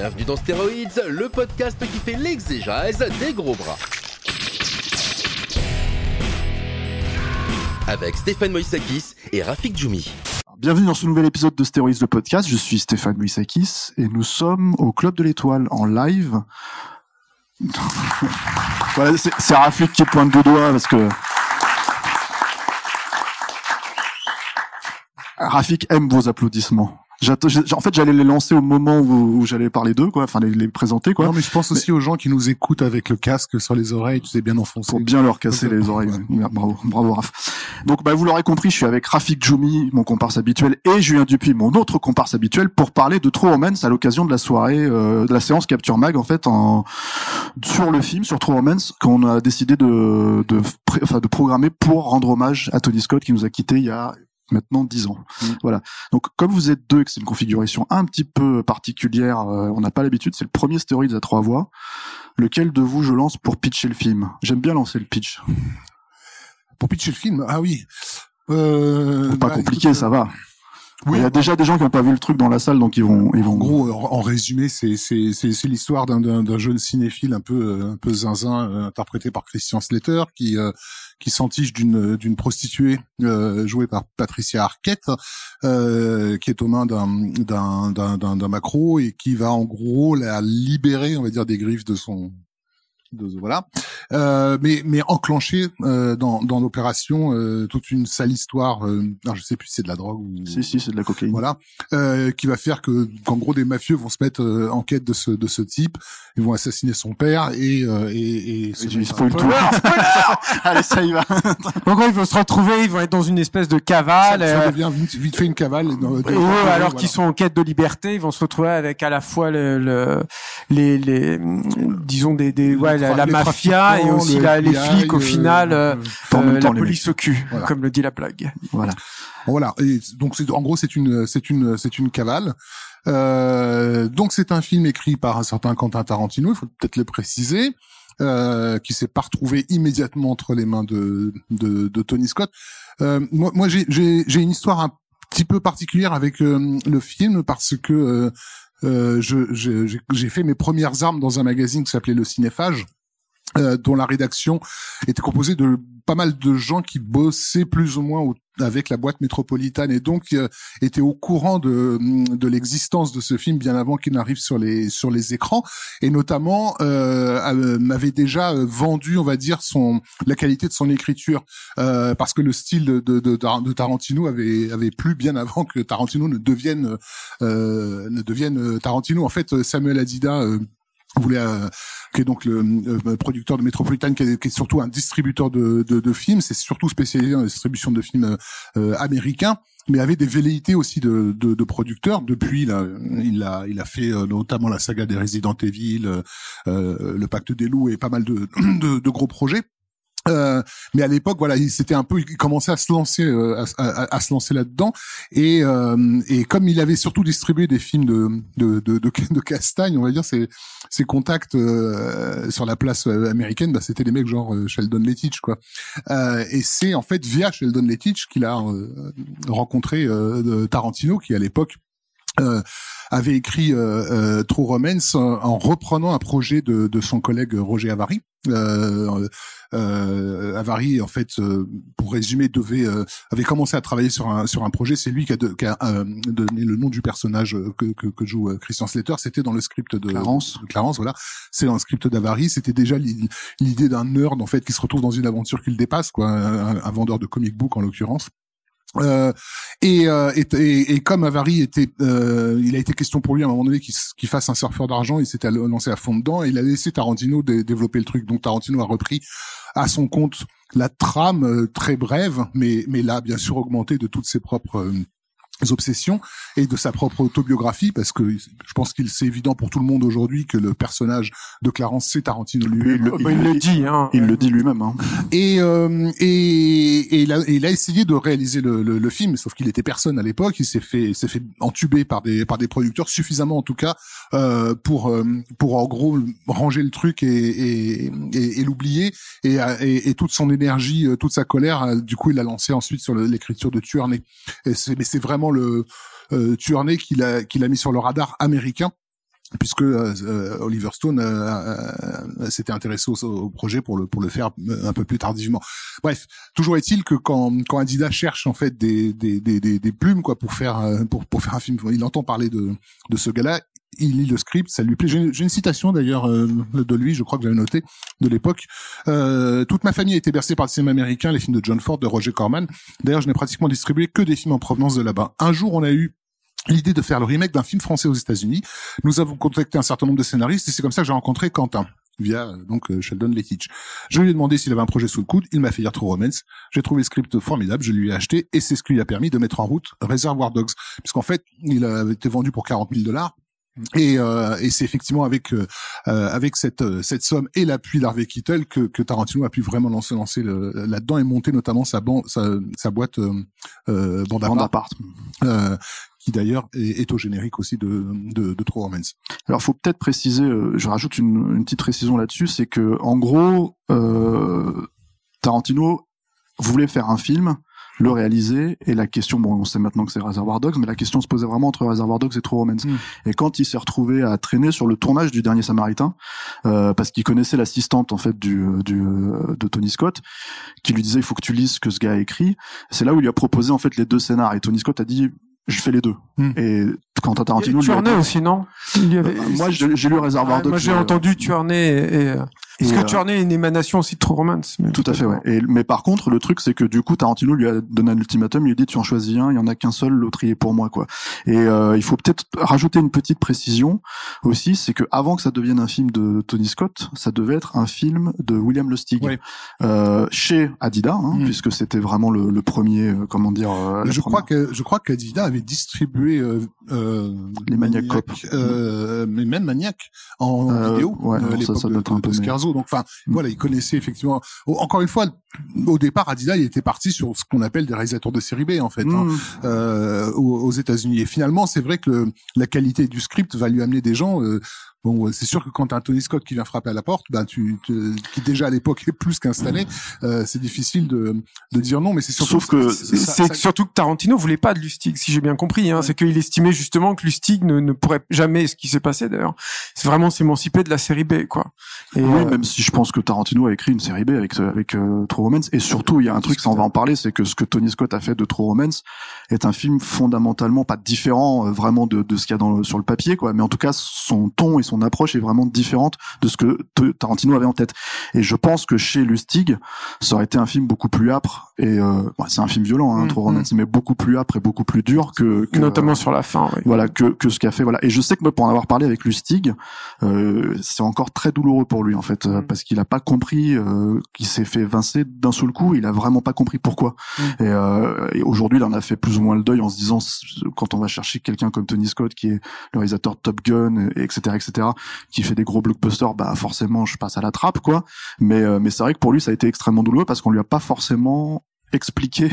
Bienvenue dans Stéroïdes, le podcast qui fait l'exégèse des gros bras. Avec Stéphane Moïsakis et Rafik Djoumi. Bienvenue dans ce nouvel épisode de Stéroïdes le podcast. Je suis Stéphane Moïsakis et nous sommes au Club de l'Étoile en live. voilà, c'est Rafik qui pointe du doigt parce que Rafik aime vos applaudissements. En fait, j'allais les lancer au moment où, où j'allais parler d'eux, quoi. Enfin, les, les présenter, quoi. Non, mais je pense aussi aux gens qui nous écoutent avec le casque sur les oreilles, tu sais, bien enfoncé. pour bien leur casser les oreilles. Ouais, Bravo, bravo Raph. Donc bah, vous l'aurez compris, je suis avec Rafik Djoumi, mon comparse habituel, et Julien Dupuis, mon autre comparse habituel, pour parler de True Romance à l'occasion de la soirée, euh, de la séance Capture Mag en fait, en, sur le film, sur True Romance, qu'on a décidé de, de, enfin, de programmer pour rendre hommage à Tony Scott qui nous a quittés il y a maintenant dix ans. Voilà. Donc comme vous êtes deux et que c'est une configuration un petit peu particulière, euh, on n'a pas l'habitude, c'est le premier stéroïde à trois voix. Lequel de vous je lance pour pitcher le film? J'aime bien lancer le pitch. Pour pitcher le film, ah oui. Euh, pas bah, compliqué, écoute, ça va. Oui. Il y a déjà des gens qui n'ont pas vu le truc dans la salle, donc ils vont, ils vont. En gros, en, résumé, c'est c'est c'est l'histoire d'un jeune cinéphile un peu euh, un peu zinzin euh, interprété par Christian Slater qui euh, qui s'entiche d'une d'une prostituée euh, jouée par Patricia Arquette euh, qui est aux mains d'un d'un d'un d'un d'un macro et qui va en gros la libérer, on va dire, des griffes de son de, voilà, euh, mais mais enclencher euh, dans dans l'opération euh, toute une sale histoire. Euh, alors je sais plus si c'est de la drogue ou Si, si, c'est de la cocaïne. voilà, euh, qui va faire que, qu'en gros, des mafieux vont se mettre euh, en quête de ce de ce type. Ils vont assassiner son père et et, et, et se spoil tout. Allez, ça y va. Donc ils vont se retrouver, ils vont être dans une espèce de cavale. ça, ça devient vite, vite fait une cavale. dans- alors voilà. qu'ils sont en quête de liberté, ils vont se retrouver avec à la fois le, le les, les disons des, des ouais, la, mafia et aussi le la, les FBI, flics au euh, final, euh, En même euh, temps, la police au cul, Voilà. comme le dit la blague. Voilà. Voilà. Et donc c'est en gros c'est une c'est une c'est une cavale. Euh, donc c'est un film écrit par un certain Quentin Tarantino. Il faut peut-être le préciser. Euh, qui s'est pas retrouvé immédiatement entre les mains de de, de Tony Scott. Euh, moi, moi j'ai j'ai j'ai une histoire un petit peu particulière avec euh, le film parce que euh, j'ai fait mes premières armes dans un magazine qui s'appelait Le Cinéphage. Euh, dont la rédaction était composée de pas mal de gens qui bossaient plus ou moins au- avec la boîte métropolitaine et donc euh, étaient au courant de, de l'existence de ce film bien avant qu'il n'arrive sur les sur les écrans et notamment euh, euh, m'avait déjà euh, vendu on va dire son la qualité de son écriture euh, parce que le style de, de, de, Tarantino avait avait plu bien avant que Tarantino ne devienne ne devienne Tarantino. En fait Samuel Adida voulait euh, qui est donc le euh, producteur de Metropolitan qui est, surtout un distributeur de, de, de films. C'est surtout spécialisé dans la distribution de films euh, américains mais avait des velléités aussi de, de, de producteurs. Depuis là, il a il a fait euh, notamment la saga des Resident Evil euh, euh, le Pacte des loups et pas mal de, de, de gros projets euh, mais à l'époque, voilà, il un peu, il commençait à se lancer, euh, à, se lancer là-dedans, et euh, et comme il avait surtout distribué des films de de de, de, Castagne, on va dire, ses ses contacts euh, sur la place euh, américaine, bah, c'était des mecs genre Sheldon Lettich, quoi. Et c'est en fait via Sheldon Lettich qu'il a rencontré Tarantino, qui à l'époque euh, avait écrit euh, euh, True Romance en, en reprenant un projet de, de son collègue Roger Avary. Euh, euh, Avary, en fait, euh, pour résumer, devait euh, avait commencé à travailler sur un sur un projet. C'est lui qui a, de- qui a, euh, donné le nom du personnage euh, que, que, que joue euh, Christian Slater. C'était dans le script de Clarence. de Clarence, voilà. C'est dans le script d'Avary. C'était déjà l'i- l'idée d'un nerd en fait qui se retrouve dans une aventure qui le dépasse, quoi. Un, un vendeur de comic book en l'occurrence. Euh, et, euh, et, et, et comme Avary était, euh, il a été question pour lui à un moment donné qu'il qu'il fasse un surfeur d'argent, il s'était lancé à fond dedans et il a laissé Tarantino dé- développer le truc. Donc Tarantino a repris à son compte la trame euh, très brève, mais mais là bien sûr augmentée de toutes ses propres obsessions et de sa propre autobiographie parce que je pense qu'il c'est évident pour tout le monde aujourd'hui que le personnage de Clarence c'est Tarantino lui il, le- bah, il le dit, hein. il le dit lui-même. Hein. et euh, et, et il, a, il a essayé de réaliser le, le, le film sauf qu'il était personne à l'époque il s'est fait il s'est fait entuber par des par des producteurs suffisamment en tout cas euh, pour euh, pour en gros ranger le truc et et, et, et l'oublier et, et, et toute son énergie euh, toute sa colère euh, du coup il a lancé ensuite sur l'écriture de c'est mais c'est vraiment le euh, qu'il a qu'il a mis sur le radar américain puisque euh, euh, Oliver Stone euh, s'était intéressé au, projet pour le pour le faire un peu plus tardivement. Bref, toujours est-il que quand quand Adidas cherche en fait des des des, des, plumes quoi pour faire pour pour faire un film, il entend parler de de ce gars-là. Il lit le script, ça lui plaît. J'ai une citation d'ailleurs euh, de lui, je crois que j'avais noté de l'époque. Euh, toute ma famille a été bercée par le cinéma américain, les films de John Ford, de Roger Corman. D'ailleurs, je n'ai pratiquement distribué que des films en provenance de là-bas. Un jour, on a eu l'idée de faire le remake d'un film français aux États-Unis. Nous avons contacté un certain nombre de scénaristes et c'est comme ça que j'ai rencontré Quentin via euh, donc euh, Sheldon Lettich. Je lui ai demandé s'il avait un projet sous le coude, il m'a fait lire True Romance. J'ai trouvé le script formidable, je lui ai acheté et c'est ce qui lui a permis de mettre en route Reservoir Dogs puisqu'en fait, il avait été vendu pour 40 000 dollars. Et, euh, et c'est effectivement avec euh, euh, avec cette cette somme et l'appui d'Harvey Keitel que, que Tarantino a pu vraiment lancer lancer là-dedans et monter notamment sa ban- sa, sa boîte euh, qui d'ailleurs est, est au générique aussi de de, de True Romance. Alors, faut peut-être préciser. je rajoute une, une petite précision là-dessus, c'est que en gros, Tarantino voulait faire un film, le réaliser, et la question, bon, on sait maintenant que c'est Reservoir Dogs, mais la question se posait vraiment entre Reservoir Dogs et True Romance. Mm. Et quand il s'est retrouvé à traîner sur le tournage du Dernier Samaritain, euh, parce qu'il connaissait l'assistante en fait du, du euh, de Tony Scott, qui lui disait il faut que tu lises ce que ce gars a écrit. C'est là où il lui a proposé en fait les deux scénars, et Tony Scott a dit je fais les deux. Mm. Et Quentin Tarantino dit- aussi, non Il y avait- Euh, moi j'ai lu Reservoir Ouais, Dogs. Moi, j'ai euh, entendu Tuernay et, et, euh, parce et, que euh, Tuernay est une émanation aussi de True Romance. mais- Tout à fait, ouais. Et, mais par contre, le truc, c'est que du coup, Tarantino lui a donné un ultimatum. Il lui a dit, tu en choisis un, il y en a qu'un seul, l'autre il est pour moi, quoi. Et euh, il faut peut-être rajouter une petite précision aussi, c'est que avant que ça devienne un film de Tony Scott, ça devait être un film de William Lustig, Ouais. euh, chez Adidas, hein, Mm. puisque c'était vraiment le, le premier, euh, comment dire. euh, je crois que je crois qu'Adidas avait distribué euh, euh, Les Maniac, Cop. euh, mais même Maniac en Euh, vidéo ouais, à ça, de, de-. Scarzo. Donc enfin Mm. voilà, il connaissait effectivement. Encore une fois, au départ, Adidas il était parti sur ce qu'on appelle des réalisateurs de série B en fait. hein. Mm. aux, aux États-Unis. Et finalement, c'est vrai que le- la qualité du script va lui amener des gens. Euh, bon, c'est sûr que quand t'as un Tony Scott qui vient frapper à la porte, ben tu, te- qui déjà à l'époque est plus qu'installé, euh, c'est difficile de, de dire non. Mais c'est surtout Sauf que C'est ça- surtout que Tarantino voulait pas de Lustig, si j'ai bien compris. Hein. C'est qu'il estimait justement que Lustig ne, ne pourrait jamais, ce qui s'est passé d'ailleurs, c'est vraiment s'émanciper de la série B, quoi. Et, Oui, euh, même si je pense que Tarantino a écrit une série B avec avec euh, True Romance et surtout il y a un truc ça on va en parler c'est que ce que Tony Scott a fait de True Romance est un film fondamentalement pas différent euh, vraiment de, de ce qu'il y a dans le, sur le papier quoi mais en tout cas son ton et son approche est vraiment différente de ce que Tarantino avait en tête et je pense que chez Lustig ça aurait été un film beaucoup plus âpre et euh, ouais, c'est un film violent hein, Mm, True Romance mais beaucoup plus âpre et beaucoup plus dur que, que notamment sur la fin. oui. voilà que que ce qu'a fait voilà et je sais que moi pour en avoir parlé avec Lustig euh, c'est encore très douloureux pour lui en fait euh, Mm. parce qu'il a pas compris euh, qu'il s'est fait vincer d'un seul coup il a vraiment pas compris pourquoi Mm. et, euh, et aujourd'hui il en a fait plus ou moins le deuil en se disant quand on va chercher quelqu'un comme Tony Scott qui est le réalisateur de Top Gun et etc etc qui fait des gros blockbusters bah forcément je passe à la trappe quoi. Mais euh, mais c'est vrai que pour lui ça a été extrêmement douloureux parce qu'on lui a pas forcément expliqué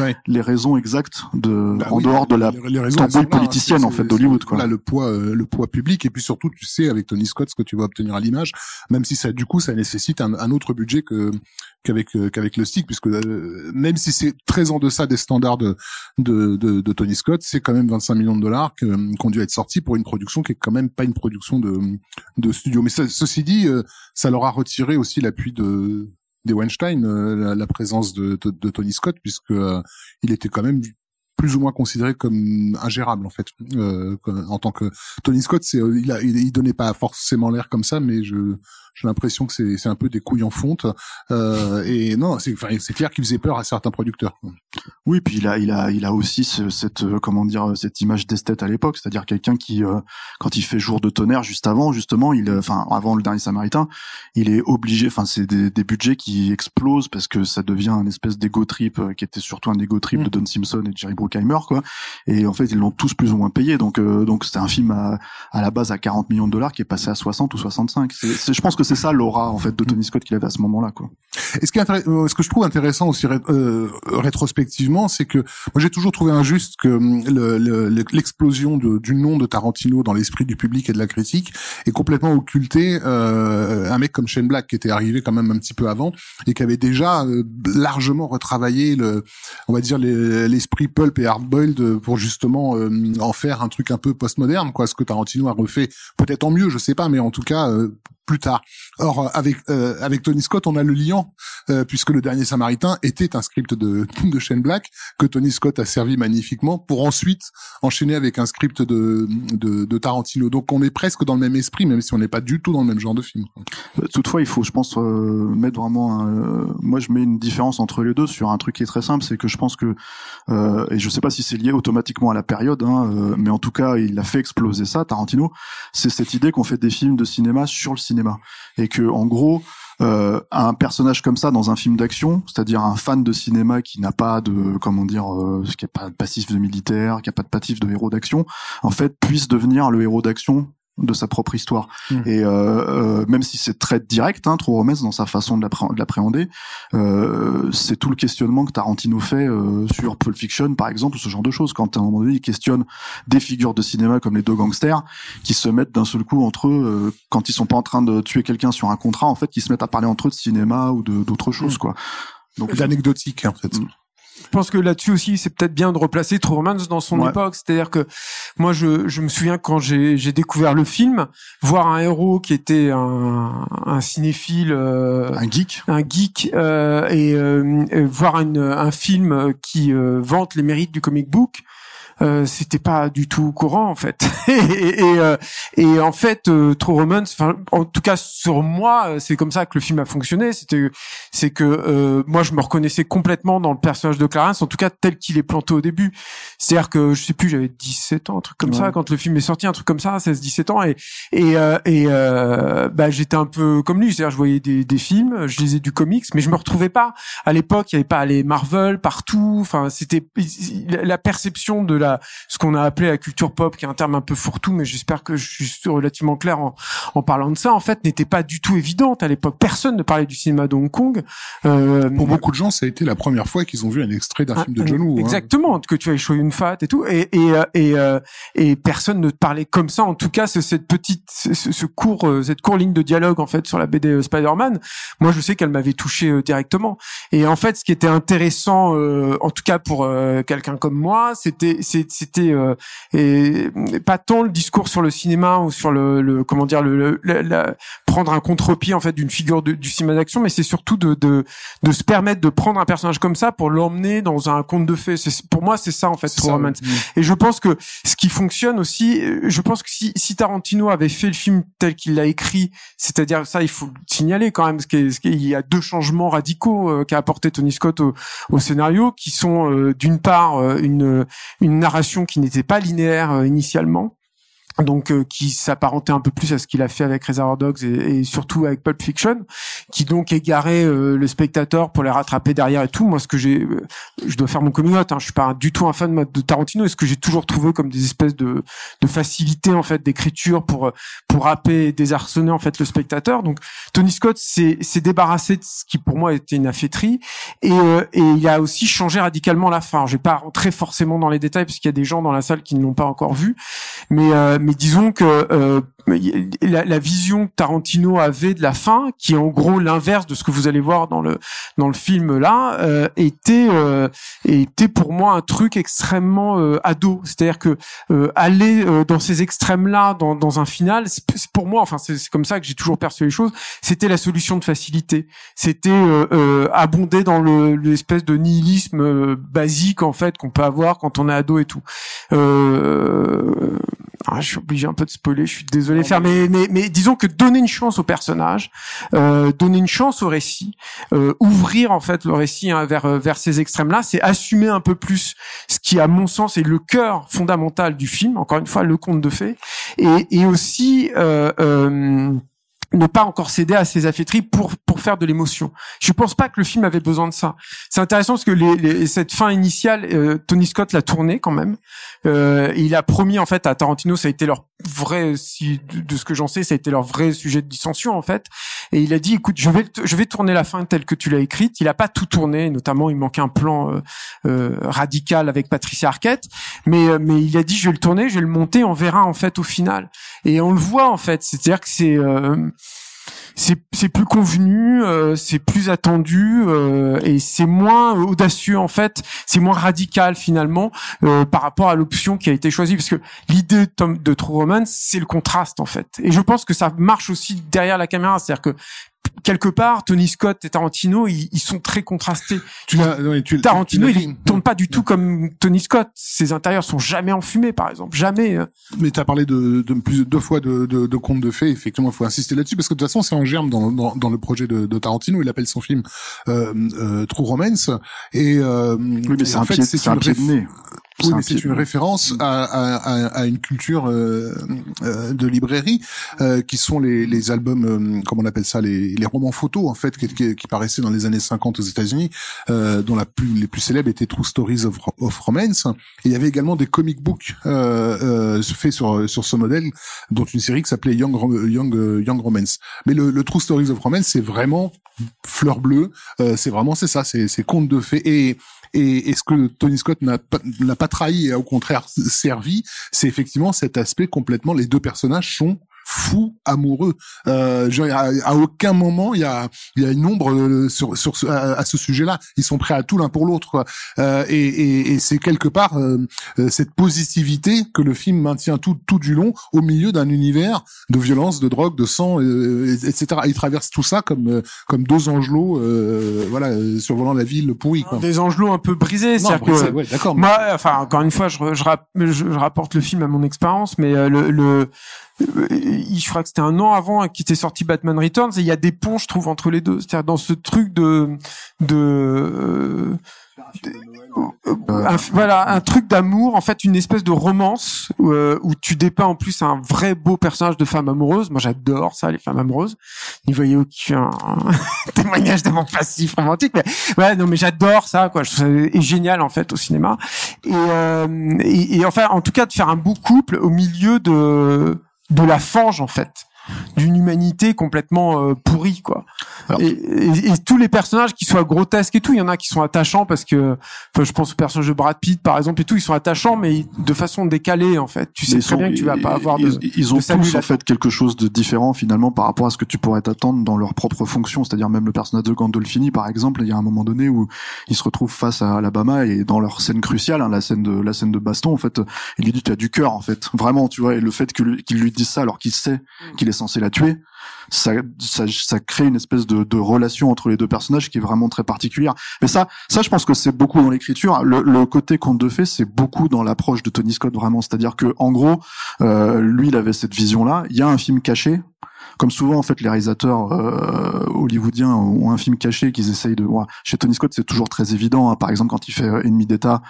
Ouais. les raisons exactes de Bah en oui, dehors de la tambouille là, hein. politicienne, en fait, d'Hollywood, quoi. Voilà, le poids, euh, le poids public, et puis surtout, tu sais, avec Tony Scott, ce que tu vas obtenir à l'image, même si ça, du coup, ça nécessite un, un autre budget que qu'avec euh, qu'avec le stick, puisque euh, même si c'est très en deçà des standards de de, de, de Tony Scott, c'est quand même 25 millions de dollars qui ont dû être sortis pour une production qui est quand même pas une production de de studio. Mais ça- ceci dit, ça leur a retiré aussi l'appui de des Weinstein, euh, la, la présence de, de, de Tony Scott, puisque euh, il était quand même plus ou moins considéré comme ingérable en fait euh, en tant que Tony Scott c'est euh, il a il, il donnait pas forcément l'air comme ça mais je J'ai l'impression que c'est c'est un peu des couilles en fonte. Euh, et non, c'est enfin, c'est clair qu'il faisait peur à certains producteurs. Oui, puis il a, il a, il a aussi ce, cette, euh, comment dire, cette image d'esthète à l'époque, c'est-à-dire quelqu'un qui, euh, quand il fait jour de tonnerre juste avant, justement, il, euh, enfin, avant le dernier Samaritain, il est obligé, enfin, c'est des, des, budgets qui explosent parce que ça devient un espèce d'ego trip qui était surtout un ego trip de mm. Don Simpson et de Jerry Bruckheimer, quoi. Et en fait, ils l'ont tous plus ou moins payé, donc, donc c'était un film à, à, la base à 40 millions de dollars qui est passé à 60 ou 65. C'est, je pense que c'est ça l'aura en fait de Tony Scott qu'il avait à ce moment-là, quoi. Et ce qui est ce que je trouve intéressant aussi rétrospectivement, c'est que moi j'ai toujours trouvé injuste que hum, l'explosion le, du nom de Tarantino dans l'esprit du public et de la critique est complètement occulté euh, un mec comme Shane Black qui était arrivé quand même un petit peu avant et qui avait déjà euh, largement retravaillé le on va dire l'esprit pulp et hardboiled pour justement euh, en faire un truc un peu postmoderne quoi ce que Tarantino a refait peut-être en mieux je sais pas mais en tout cas plus tard. Or euh, avec euh, avec Tony Scott, on a le liant euh, puisque le dernier Samaritain était un script de de Shane Black que Tony Scott a servi magnifiquement pour ensuite enchaîner avec un script de de, de Tarantino. Donc on est presque dans le même esprit, même si on n'est pas du tout dans le même genre de film. Toutefois, il faut, je pense, mettre vraiment. Un, moi, je mets une différence entre les deux sur un truc qui est très simple, c'est que je pense que et je sais pas si c'est lié automatiquement à la période, hein, mais en tout cas, il a fait exploser ça, Tarantino. C'est cette idée qu'on fait des films de cinéma sur le cinéma et que en gros euh, un personnage comme ça dans un film d'action, c'est-à-dire un fan de cinéma qui n'a pas de comment dire, euh, qui a pas de passif de militaire, qui a pas de passif de héros d'action, en fait puisse devenir le héros d'action de sa propre histoire. Hmm. Et euh, euh, même si c'est très direct, hein, True Romance dans sa façon de l'appréhender, euh, c'est tout le questionnement que Tarantino fait euh, sur Pulp Fiction, par exemple, ce genre de choses. Quand à un moment donné, il questionne des figures de cinéma comme les deux gangsters qui se mettent d'un seul coup entre eux, euh, quand ils sont pas en train de tuer quelqu'un sur un contrat, en fait, qui se mettent à parler entre eux de cinéma ou d'autres choses, hmm. quoi. Donc d'anecdotique en fait. Hmm. Je pense que là-dessus aussi, c'est peut-être bien de replacer True Romance dans son époque. C'est-à-dire que moi, je, je me souviens quand j'ai, j'ai découvert le film, voir un héros qui était un, un cinéphile, euh, un geek, un geek, euh, et, euh, voir un film qui vante les mérites du comic book. Euh, c'était pas du tout courant en fait. et, et, euh, et, en fait, euh, True Romance, en tout cas sur moi, euh, c'est comme ça que le film a fonctionné. C'était, c'est que euh, moi je me reconnaissais complètement dans le personnage de Clarence, en tout cas tel qu'il est planté au début. C'est-à-dire que je sais plus, j'avais 17 ans, un truc comme ça quand le film est sorti, un truc comme ça, 16-17 ans, et et et bah j'étais un peu comme lui, c'est-à-dire je voyais des, des films, je lisais du comics, mais je me retrouvais pas. À l'époque, il y avait pas les Marvel partout. Enfin, c'était la perception de la ce qu'on a appelé la culture pop, qui est un terme un peu fourre-tout, mais j'espère que je suis relativement clair en, en parlant de ça. En fait, n'était pas du tout évidente à l'époque. Personne ne parlait du cinéma de Hong Kong. Euh, Pour beaucoup de gens, ça a été la première fois qu'ils ont vu un extrait d'un ah, film de John Woo. Hein. Exactement, que tu as échoué une fat et tout, et et euh, et, euh, et personne ne parlait comme ça. En tout cas, c'est cette petite, ce, ce court, euh, cette court ligne de dialogue en fait sur la BD Spider-Man. Moi, je sais qu'elle m'avait touché directement. Et en fait, ce qui était intéressant, en tout cas pour quelqu'un comme moi, c'était c'était euh, et pas tant le discours sur le cinéma ou sur le, le comment dire le, prendre un contre-pied en fait d'une figure du cinéma d'action, mais c'est surtout de, de de se permettre de prendre un personnage comme ça pour l'emmener dans un conte de fées. C'est pour moi c'est ça en fait Romance. Et je pense que ce qui fonctionne aussi, je pense que si, si Tarantino avait fait le film tel qu'il l'a écrit, c'est-à-dire ça il faut le signaler quand même, parce qu'il y a deux changements radicaux euh, qu'a apporté Tony Scott au, au scénario, qui sont euh, d'une part une une qui n'était pas linéaire euh, initialement donc euh, qui s'apparentait un peu plus à ce qu'il a fait avec Reservoir Dogs et, surtout avec Pulp Fiction, qui donc égarait euh, le spectateur pour les rattraper derrière et tout. Moi, ce que j'ai, euh, je dois faire mon coming out, hein, je suis pas du tout un fan de Tarantino, et ce que j'ai toujours trouvé comme des espèces de, de facilité en fait d'écriture pour pour râper et désarçonner en fait le spectateur. Donc Tony Scott s'est débarrassé de ce qui pour moi était une affaîtrie et, et il a aussi changé radicalement la fin. Je vais pas rentrer forcément dans les détails parce qu'il y a des gens dans la salle qui ne l'ont pas encore vu, mais mais disons que euh, la, la, vision que Tarantino avait de la fin, qui est en gros l'inverse de ce que vous allez voir dans le dans le film là, euh, était euh, était pour moi un truc extrêmement euh, ado. C'est-à-dire que euh, aller euh, dans ces extrêmes là, dans, dans un final, pour moi, enfin c'est comme ça que j'ai toujours perçu les choses. C'était la solution de facilité. C'était abonder dans le l'espèce de nihilisme basique en fait qu'on peut avoir quand on est ado et tout. Je suis obligé un peu de spoiler, je suis désolé faire, mais, mais, mais disons que donner une chance au personnage, euh, donner une chance au récit, euh, ouvrir en fait le récit hein, vers vers ces extrêmes-là, c'est assumer un peu plus ce qui, à mon sens, est le cœur fondamental du film. Encore une fois, le conte de fées, et, et aussi euh, euh, ne pas encore céder à ses affaîtries pour faire de l'émotion. Je pense pas que le film avait besoin de ça. C'est intéressant parce que les, les, cette fin initiale, euh, Tony Scott l'a tournée quand même. Euh, il a promis en fait à Tarantino, ça a été leur vrai, si de, ce que j'en sais, ça a été leur vrai sujet de dissension en fait. Et il a dit, écoute, je vais je vais tourner la fin telle que tu l'as écrite. Il a pas tout tourné, notamment il manquait un plan euh, euh radical avec Patricia Arquette, mais euh, mais il a dit, je vais le tourner, je vais le monter, on verra en fait au final. Et on le voit en fait, c'est-à-dire que c'est c'est plus convenu, euh, c'est plus attendu euh, et c'est moins audacieux en fait, c'est moins radical finalement euh, par rapport à l'option qui a été choisie. Parce que l'idée de, de True Romance c'est le contraste en fait. Et je pense que ça marche aussi derrière la caméra, c'est-à-dire que quelque part, Tony Scott et Tarantino, ils, sont très contrastés. Tu tu, Tarantino, il tourne pas du tout comme Tony Scott. Ses intérieurs sont jamais enfumés, par exemple, jamais. Euh. Mais tu as parlé de, de plus deux fois de, de, de contes de fées. Effectivement, il faut insister là-dessus parce que de toute façon, c'est en germe dans, dans, dans, le projet de, de Tarantino. Il appelle son film euh, euh, True Romance. Et euh, oui, mais c'est un, fait, c'est un pied de nez. Oui, mais c'est une référence à, à, à, une culture euh, euh, de librairie euh, qui sont les, les albums, euh, comment on appelle ça, les, les romans photos en fait, qui, qui, paraissaient dans les années 50 aux États-Unis, euh, dont la plus, les plus célèbres étaient True Stories of, of Romance. Et il y avait également des comic books faits sur sur ce modèle, dont une série qui s'appelait Young Young Young Romance. Mais le, le True Stories of Romance, c'est vraiment fleur bleue. c'est vraiment c'est ça, c'est c'est conte de fées et et, et ce que Tony Scott n'a pas, n'a pas trahi et au contraire servi, c'est effectivement cet aspect complètement. Les deux personnages sont fou amoureux. Euh, à, aucun moment il y a y a une ombre euh, sur sur à, ce sujet-là. Ils sont prêts à tout l'un pour l'autre. Euh, et, et, et c'est quelque part euh, euh, cette positivité que le film maintient tout tout du long au milieu d'un univers de violence, de drogue, de sang, etc. il traverse tout ça comme comme deux angelots, voilà, survolant la ville pourrie. Quoi. Des angelots un peu brisés. c'est que ouais, d'accord. Moi, enfin encore une fois, je, je, je, rapporte le film à mon expérience, mais le, le je crois que c'était un an avant qu'il était sorti Batman Returns et il y a des ponts je trouve entre les deux. C'est-à-dire dans ce truc de de euh, voilà un truc d'amour en fait une espèce de romance euh, où tu dépeins en plus un vrai beau personnage de femme amoureuse. Moi j'adore ça les femmes amoureuses. N'y voyez aucun témoignage de passif romantique mais ouais non mais j'adore ça quoi. Je génial en fait au cinéma. Et, euh, et, et enfin en tout cas de faire un beau couple au milieu de de la fange en fait d'une humanité complètement euh, pourrie quoi. et, et, tous les personnages qui soient grotesques et tout, il y en a qui sont attachants parce que je pense au personnage de Brad Pitt par exemple et tout, ils sont attachants mais de façon décalée en fait. Tu sais très bien que tu vas pas avoir de ils, ont tous en fait quelque chose de différent finalement par rapport à ce que tu pourrais t'attendre dans leur propre fonction, c'est-à-dire même le personnage de Gandolfini par exemple, il y a un moment donné où il se retrouve face à Alabama et dans leur scène cruciale, hein, la scène de la scène de baston en fait, il lui dit tu as du cœur en fait, vraiment tu vois et le fait qu'il lui dise ça alors qu'il sait mm. qu'il est censé la tuer, ça, ça, crée une espèce de, relation entre les deux personnages qui est vraiment très particulière. Mais ça, ça, je pense que c'est beaucoup dans l'écriture. Le, le, côté conte de fées, c'est beaucoup dans l'approche de Tony Scott vraiment. C'est-à-dire que, en gros, euh, lui, il avait cette vision-là. Il y a un film caché comme souvent en fait les réalisateurs euh, hollywoodiens ont un film caché qu'ils essayent de voir. Chez Tony Scott, c'est toujours très évident. Hein. Par exemple, quand il fait euh, Ennemi d'État,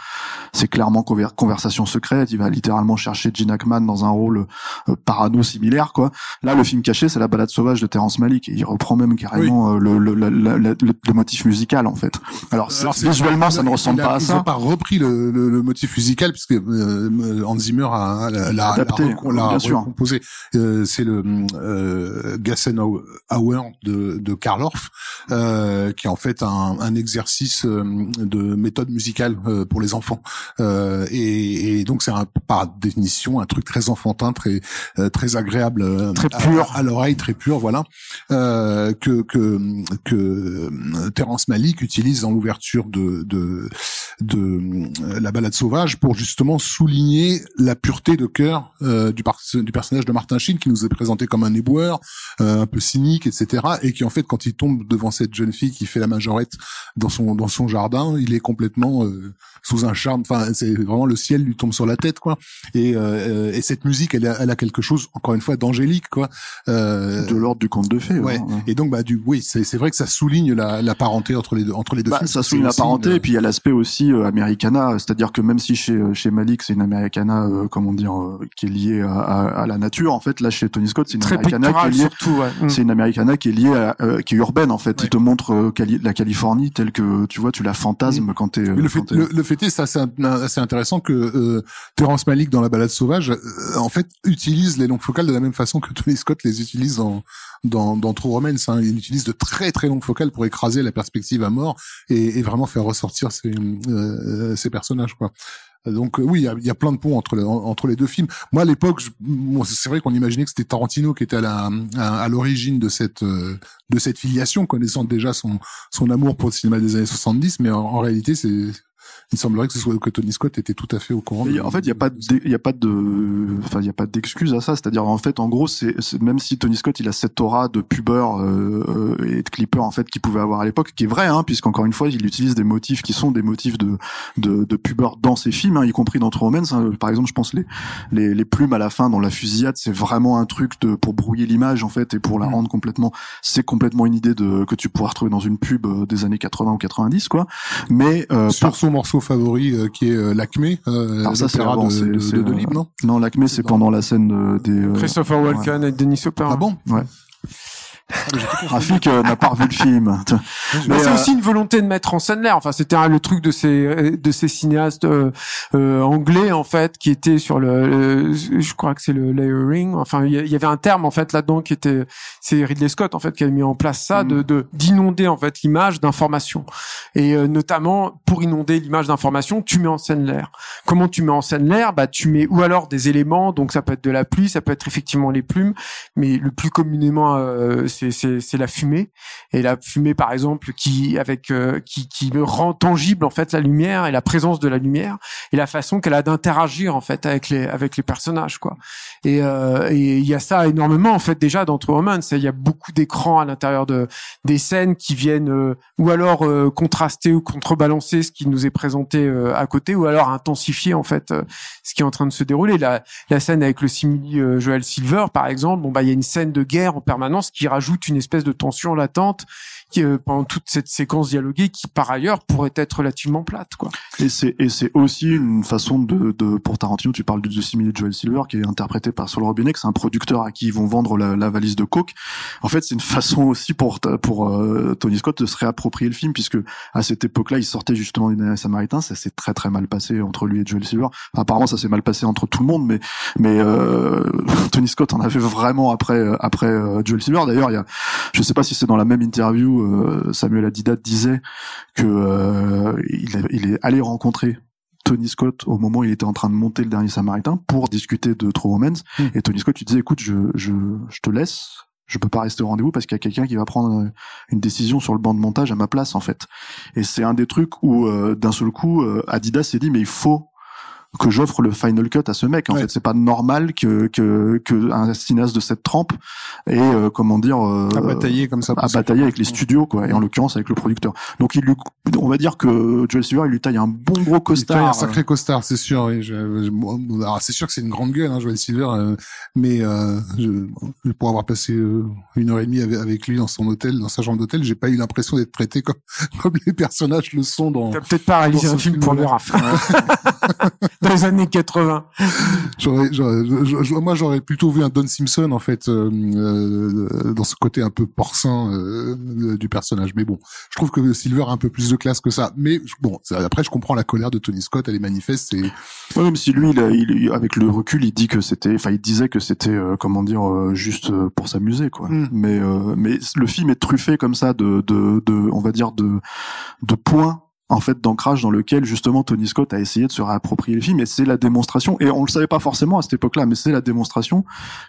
c'est clairement conversation secrète. Il va littéralement chercher Gene Hackman dans un rôle euh, parano similaire, quoi. Là, le film caché, c'est la balade sauvage de Terrence Malick. Et il reprend même carrément euh, le, le, le, motif musical, en fait. Alors, visuellement, ça ne ressemble pas à ça. Ils n'ont pas repris le, motif musical puisque Hans Zimmer a l'a adapté, l'a composé. c'est le euh, Gassen Hour de, de Karl Orff, euh, qui est en fait un, un exercice euh, de méthode musicale euh, pour les enfants. Euh, et, et, donc c'est par définition un truc très enfantin, très très agréable, très pur à, l'oreille, très pur, voilà, que que que Terrence Malick utilise dans l'ouverture de, de de la balade sauvage pour justement souligner la pureté de cœur du, du personnage de Martin Sheen qui nous est présenté comme un éboueur, un peu cynique, etc. Et qui en fait, quand il tombe devant cette jeune fille qui fait la majorette dans son dans son jardin, il est complètement sous un charme. Enfin, c'est vraiment le ciel lui tombe sur la tête, quoi. Et, euh, et cette musique, elle a, elle a quelque chose, encore une fois, d'angélique, quoi. Euh, de l'ordre du conte de fées. Ouais. Et donc, bah, du, oui, c'est, c'est vrai que ça souligne la, la parenté entre les deux, entre les deux bah, films. Ça souligne la parenté, et puis il y a l'aspect aussi euh, Americana, c'est-à-dire que même si chez chez Malik c'est une Americana, euh, comment dire, euh, qui est liée à, à, la nature, en fait, là chez Tony Scott, c'est une Americana qui est liée, surtout, ouais. c'est une Americana qui est liée, à, qui est urbaine en fait. Il te montre la Californie telle que tu vois, tu la fantasmes mm. quand t'es. Le, fait, le, le fait est, ça, c'est assez intéressant que euh, Terrence Malick dans La Balade sauvage, euh, en fait, utilise les longues focales de la même façon que Tony Scott les utilise dans dans, dans True Romance. Hein. Il utilise de très très longues focales pour écraser la perspective à mort et, et vraiment faire ressortir ces, euh, ces personnages. quoi. Donc euh, oui, il y a, y a, plein de ponts entre, entre les deux films. Moi, à l'époque, c'est vrai qu'on imaginait que c'était Tarantino qui était à la à, l'origine de cette euh, de cette filiation, connaissant déjà son son amour pour le cinéma des années 70, mais en réalité, c'est il semblerait que ce soit que Tony Scott était tout à fait au courant. en fait, il y a pas il y a pas de enfin il y a pas d'excuse à ça, c'est-à-dire en fait en gros c'est même si Tony Scott il a cette aura de pubeur euh, et de clipper en fait qu'il pouvait avoir à l'époque qui est vrai hein puisqu'encore une fois, il utilise des motifs qui sont des motifs de de, de pubeur dans ses films hein, y compris dans True hein. par exemple, je pense les, les les plumes à la fin dans la fusillade, c'est vraiment un truc de pour brouiller l'image en fait et pour la mm. rendre complètement c'est complètement une idée de que tu pourras retrouver dans une pub euh, des années 80 ou 90 quoi. Mais euh, sur son morceau favori euh, qui est euh, l'Acmé, euh, Alors ça c'est de, de, de, Libre, non? Non, l'Acmé c'est pendant la scène des Christopher Walken et Denis Hopper. Ah bon? Ouais. Rafik euh, n'a pas revu le film. Mais c'est aussi une volonté de mettre en scène l'air. Enfin, c'était le truc de ces de ces cinéastes euh, euh, anglais en fait qui étaient sur le, je crois que c'est le layering. Enfin, il y, avait un terme en fait là-dedans qui était c'est Ridley Scott en fait qui a mis en place ça de mm. d'inonder en fait l'image d'information et notamment pour inonder l'image d'information, tu mets en scène l'air. Comment tu mets en scène l'air? Bah, tu mets ou alors des éléments. Donc ça peut être de la pluie, ça peut être effectivement les plumes, mais le plus communément c'est la fumée. Et la fumée par exemple qui avec euh, qui qui rend tangible en fait la lumière et la présence de la lumière et la façon qu'elle a d'interagir en fait avec les avec les personnages quoi. Et euh, et il y a ça énormément en fait déjà dans True Romance il y a beaucoup d'écrans à l'intérieur de des scènes qui viennent euh, ou alors contraster ou contrebalancer ce qui nous est présenté à côté ou alors intensifier en fait ce qui est en train de se dérouler. La la scène avec le simili Joel Silver par exemple bon bah il y a une scène de guerre en permanence qui rajoute une espèce de tension latente qui, euh, pendant toute cette séquence dialoguée qui par ailleurs pourrait être relativement plate quoi. Et c'est et c'est aussi une façon de, de pour Tarantino tu parles de The Simile Joel Silver qui est interprété par Saul Rubinek c'est un producteur à qui ils vont vendre la, valise de coke. En fait c'est une façon aussi pour pour euh, Tony Scott de se réapproprier le film puisque à cette époque-là il sortait justement du Samaritain ça s'est très très mal passé entre lui et Joel Silver. apparemment ça s'est mal passé entre tout le monde mais mais euh, Tony Scott en avait vraiment après après Joel Silver d'ailleurs il y a je sais pas si c'est dans la même interview euh, Samuel Adidat disait que euh, il, est allé rencontrer Tony Scott au moment où il était en train de monter le dernier Samaritain pour discuter de True Romance. Hmm. Et Tony Scott lui disait, écoute, je, je, je te laisse, je peux pas rester au rendez-vous parce qu'il y a quelqu'un qui va prendre une décision sur le banc de montage à ma place en fait. Et c'est un des trucs où euh, d'un seul coup Adidas s'est dit mais il faut que j'offre le final cut à ce mec. En fait, c'est pas normal que que que un cinéaste de cette trempe et euh, comment dire euh, à batailler comme ça, à batailler avec les studios quoi, et en l'occurrence avec le producteur. Donc il lui, on va dire que Joel Silver il lui taille un bon gros costard. Il taille un sacré costard, c'est sûr. Oui, c'est sûr que c'est une grande gueule, hein, Joel Silver, euh, mais euh, je, pour avoir passé euh, une heure et demie avec, avec, lui dans son hôtel, dans sa chambre d'hôtel, j'ai pas eu l'impression d'être traité comme comme les personnages le sont dans. T'as peut-être pas réalisé un film pour le dans les années 80. J'aurais, moi, j'aurais plutôt vu un Don Simpson en fait euh, euh, dans ce côté un peu porcin euh, du personnage. Mais bon, je trouve que Silver a un peu plus de classe que ça. Mais bon, après, je comprends la colère de Tony Scott, elle est manifeste. Et... même si lui, il, avec le recul, il dit que c'était, enfin, il disait que c'était, comment dire, juste pour s'amuser, quoi. Hmm. Mais mais le film est truffé comme ça de de, de on va dire de de points en fait d'ancrage dans lequel justement Tony Scott a essayé de se réapproprier le film et c'est la démonstration et on le savait pas forcément à cette époque-là mais c'est la démonstration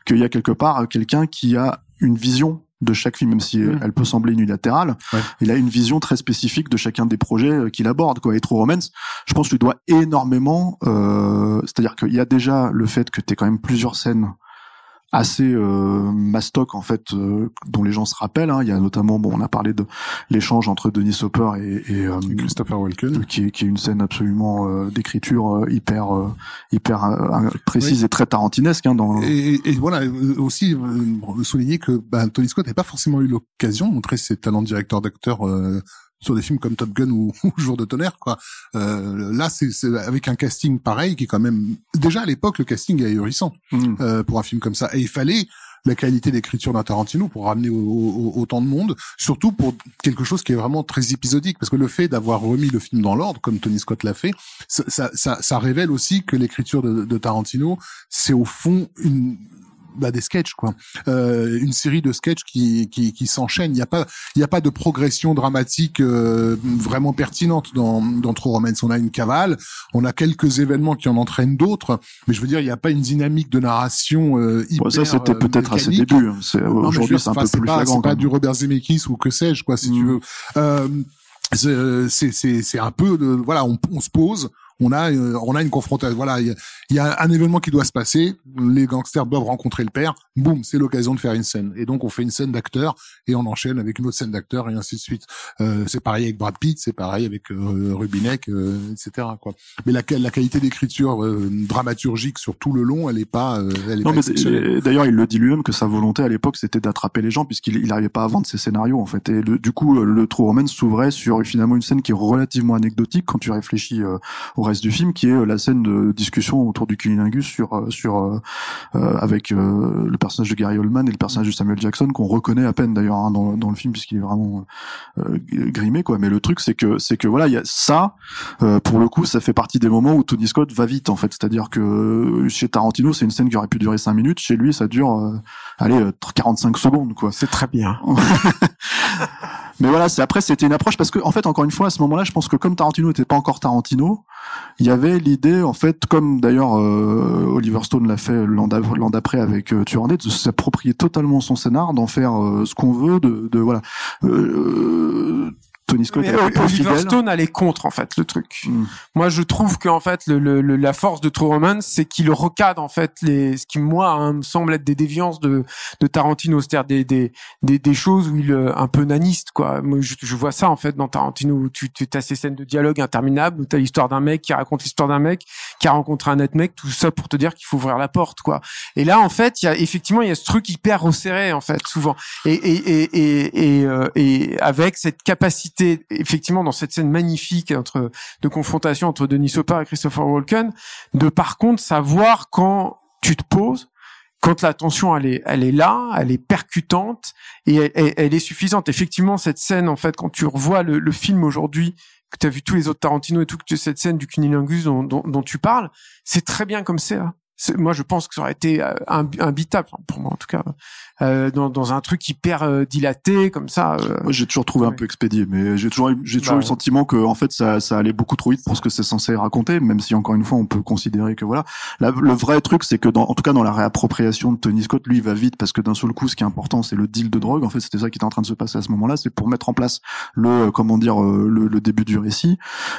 qu'il y a quelque part quelqu'un qui a une vision de chaque film, même si Mm. elle peut sembler unilatérale. Ouais. Il a une vision très spécifique de chacun des projets euh, qu'il aborde. Quoi. Et True Romance, je pense, lui doit énormément. Euh, C'est-à-dire qu'il y a déjà le fait que tu quand même plusieurs scènes assez euh, mastoc en fait euh, dont les gens se rappellent hein. il y a notamment bon on a parlé de l'échange entre Denis Hopper et, et, euh, Et Christopher Walken. qui, est- qui est une scène absolument euh, d'écriture euh, hyper euh, hyper euh, précise et très tarantinesque hein, dans Et, et voilà, aussi euh, souligner que ben, Tony Scott n'a pas forcément eu l'occasion de montrer ses talents de directeur d'acteur euh, sur des films comme Top Gun ou, ou Jour de tonnerre. Quoi. Euh, là, c'est avec un casting pareil qui est quand même... Déjà à l'époque, le casting est ahurissant Mm. euh, pour un film comme ça. Et il fallait la qualité d'écriture d'un Tarantino pour ramener au- au- autant de monde, surtout pour quelque chose qui est vraiment très épisodique, parce que le fait d'avoir remis le film dans l'ordre, comme Tony Scott l'a fait, ça, ça, ça, ça révèle aussi que l'écriture de, de Tarantino, c'est au fond une bah, des sketchs quoi, euh, une série de sketchs qui qui, qui s'enchaînent. Il n'y a pas il y a pas de progression dramatique euh, vraiment pertinente dans dans True Romance. On a une cavale, on a quelques événements qui en entraînent d'autres, mais je veux dire il n'y a pas une dynamique de narration euh, hyper. Bon, ça c'était peut-être à ses débuts hein. veux aujourd'hui c'est un peu plus pas, flagrant C'est pas du. Robert Zemeckis ou que sais-je, quoi, si Mm. tu veux. C'est c'est- c'est c'est un peu de voilà, on, on se pose, on a euh, on a une confrontation. Voilà, il y y a un événement qui doit se passer. Les gangsters doivent rencontrer le père. Boum, c'est l'occasion de faire une scène. Et donc on fait une scène d'acteur et on enchaîne avec une autre scène d'acteur et ainsi de suite. Euh, c'est pareil avec Brad Pitt, c'est pareil avec euh, Rubinek, euh, etc. Quoi. Mais la, la qualité d'écriture euh, dramaturgique sur tout le long, elle est pas, euh, elle est Non, pas mais d'ailleurs, il le dit lui-même que sa volonté à l'époque, c'était d'attraper les gens, puisqu'il il n'arrivait pas à vendre ses scénarios, en fait. Et le- du coup, le True Romance s'ouvrait sur finalement une scène qui est relativement anecdotique quand tu réfléchis euh, au reste du film, qui est euh, la scène de discussion autour du cunilingus sur euh, sur euh, avec euh, le personnage de Gary Oldman et le personnage de Samuel Jackson qu'on reconnaît à peine d'ailleurs hein, dans, dans le film puisqu'il est vraiment euh, grimé quoi. Mais le truc c'est que c'est que voilà, il y a ça euh, pour le coup, ça fait partie des moments où Tony Scott va vite en fait. C'est-à-dire que chez Tarantino, c'est une scène qui aurait pu durer 5 minutes. Chez lui, ça dure, euh, allez, euh, 45 secondes quoi. C'est très bien. Mais voilà, c'est après c'était une approche parce que en fait encore une fois à ce moment-là, je pense que comme Tarantino n'était pas encore Tarantino, il y avait l'idée en fait comme d'ailleurs euh, Oliver Stone l'a fait l'an d'a- l'an d'après avec euh, de s'approprier totalement son scénar, d'en faire euh, ce qu'on veut, de, de voilà. Euh, Tony Scott Mais Oliver fidèle. Stone allait contre en fait le truc. Mm. Moi, je trouve qu'en fait, le, le- le- la force de True Romance, c'est qu'il recadre en fait les, ce qui moi hein, me semble être des déviances de, de Tarantino, c'est-à-dire des, des, des, des choses où il est un peu naniste quoi. Moi, je, je vois ça en fait dans Tarantino où tu, tu as ces scènes de dialogue interminables où t'as l'histoire d'un mec qui raconte l'histoire d'un mec qui a rencontré un autre mec, tout ça pour te dire qu'il faut ouvrir la porte quoi. Et là, en fait, il y a effectivement il y a ce truc hyper resserré en fait souvent et et et et, et, euh, et avec cette capacité effectivement dans cette scène magnifique entre de confrontation entre Denis Hopper et Christopher Walken de par contre savoir quand tu te poses quand la tension elle est elle est là elle est percutante et elle, est suffisante effectivement cette scène en fait quand tu revois le, le film aujourd'hui que tu as vu tous les autres Tarantino et tout que cette scène du cunilingus dont, dont, dont tu parles c'est très bien comme c'est là. Moi je pense que ça aurait été euh, imbitable pour moi en tout cas euh, dans, dans un truc hyper euh, dilaté comme ça euh, Moi, j'ai toujours trouvé un peu expédié, mais j'ai toujours, eu- j'ai toujours Bah, eu le sentiment que, en fait, ça, ça allait beaucoup trop vite pour ce que c'est censé raconter, même si encore une fois, on peut considérer que voilà. La- le vrai truc, c'est que dans, en tout cas, dans la réappropriation de Tony Scott, lui, il va vite parce que d'un seul coup, ce qui est important, c'est le deal de drogue. En fait, c'était ça qui était en train de se passer à ce moment-là. C'est pour mettre en place le, comment dire, le, le début du récit.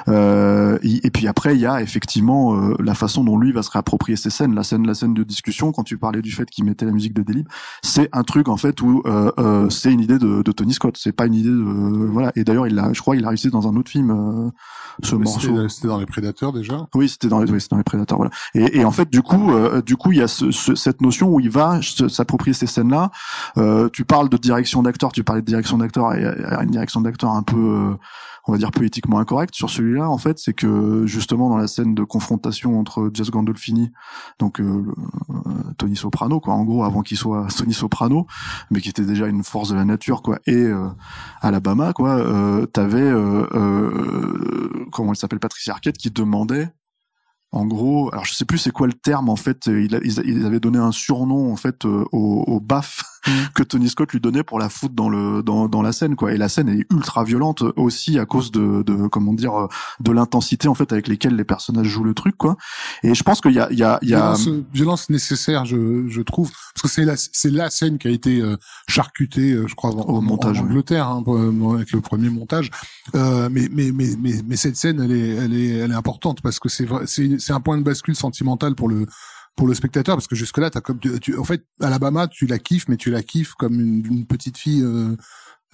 Euh, et, et puis après, il y a effectivement euh, la façon dont lui va se réapproprier ces scènes. La scène, la scène de discussion, quand tu parlais du fait qu'il mettait la musique de Delib, c'est un truc en fait où euh, euh, c'est une idée de, de Tony Scott. C'est pas une idée de voilà. Et d'ailleurs, il a, je crois, il a réussi dans un autre film euh, ce Mais morceau. C'était dans les Prédateurs déjà. Oui, c'était dans les, oui, c'était dans les prédateurs, voilà. Et, et en fait, du coup, euh, du coup, il y a ce, ce- cette notion où il va s'approprier ces scènes-là. Euh, tu parles de direction d'acteur, tu parlais de direction d'acteur, et une direction d'acteur un peu, euh, on va dire poétiquement incorrecte sur celui-là. En fait, c'est que justement dans la scène de confrontation entre Jess Gandolfini, donc euh, euh, Tony Soprano, quoi, en gros, avant qu'il soit Tony Soprano, mais qui était déjà une force de la nature, quoi, et euh, Alabama, quoi, euh, t'avais, euh, comment elle s'appelle, Patricia Arquette, qui demandait en gros, alors je sais plus c'est quoi le terme en fait. Ils, avaient donné un surnom en fait au, au BAF que Tony Scott lui donnait pour la foutre dans le dans, dans la scène quoi. Et la scène est ultra violente aussi à cause de, de comment dire de l'intensité en fait avec lesquelles les personnages jouent le truc quoi. Et je pense qu'il y a il y a, il y a... Violence, violence, nécessaire je je trouve parce que c'est la c'est la scène qui a été euh, charcutée je crois en, Au montage, en. Angleterre hein, avec le premier montage. Euh, mais, mais mais mais mais cette scène elle est elle est elle est importante parce que c'est c'est un point de bascule sentimental pour le pour le spectateur parce que jusque là t'as comme tu, tu- en fait Alabama tu la kiffes mais tu la kiffes comme une, une petite fille euh,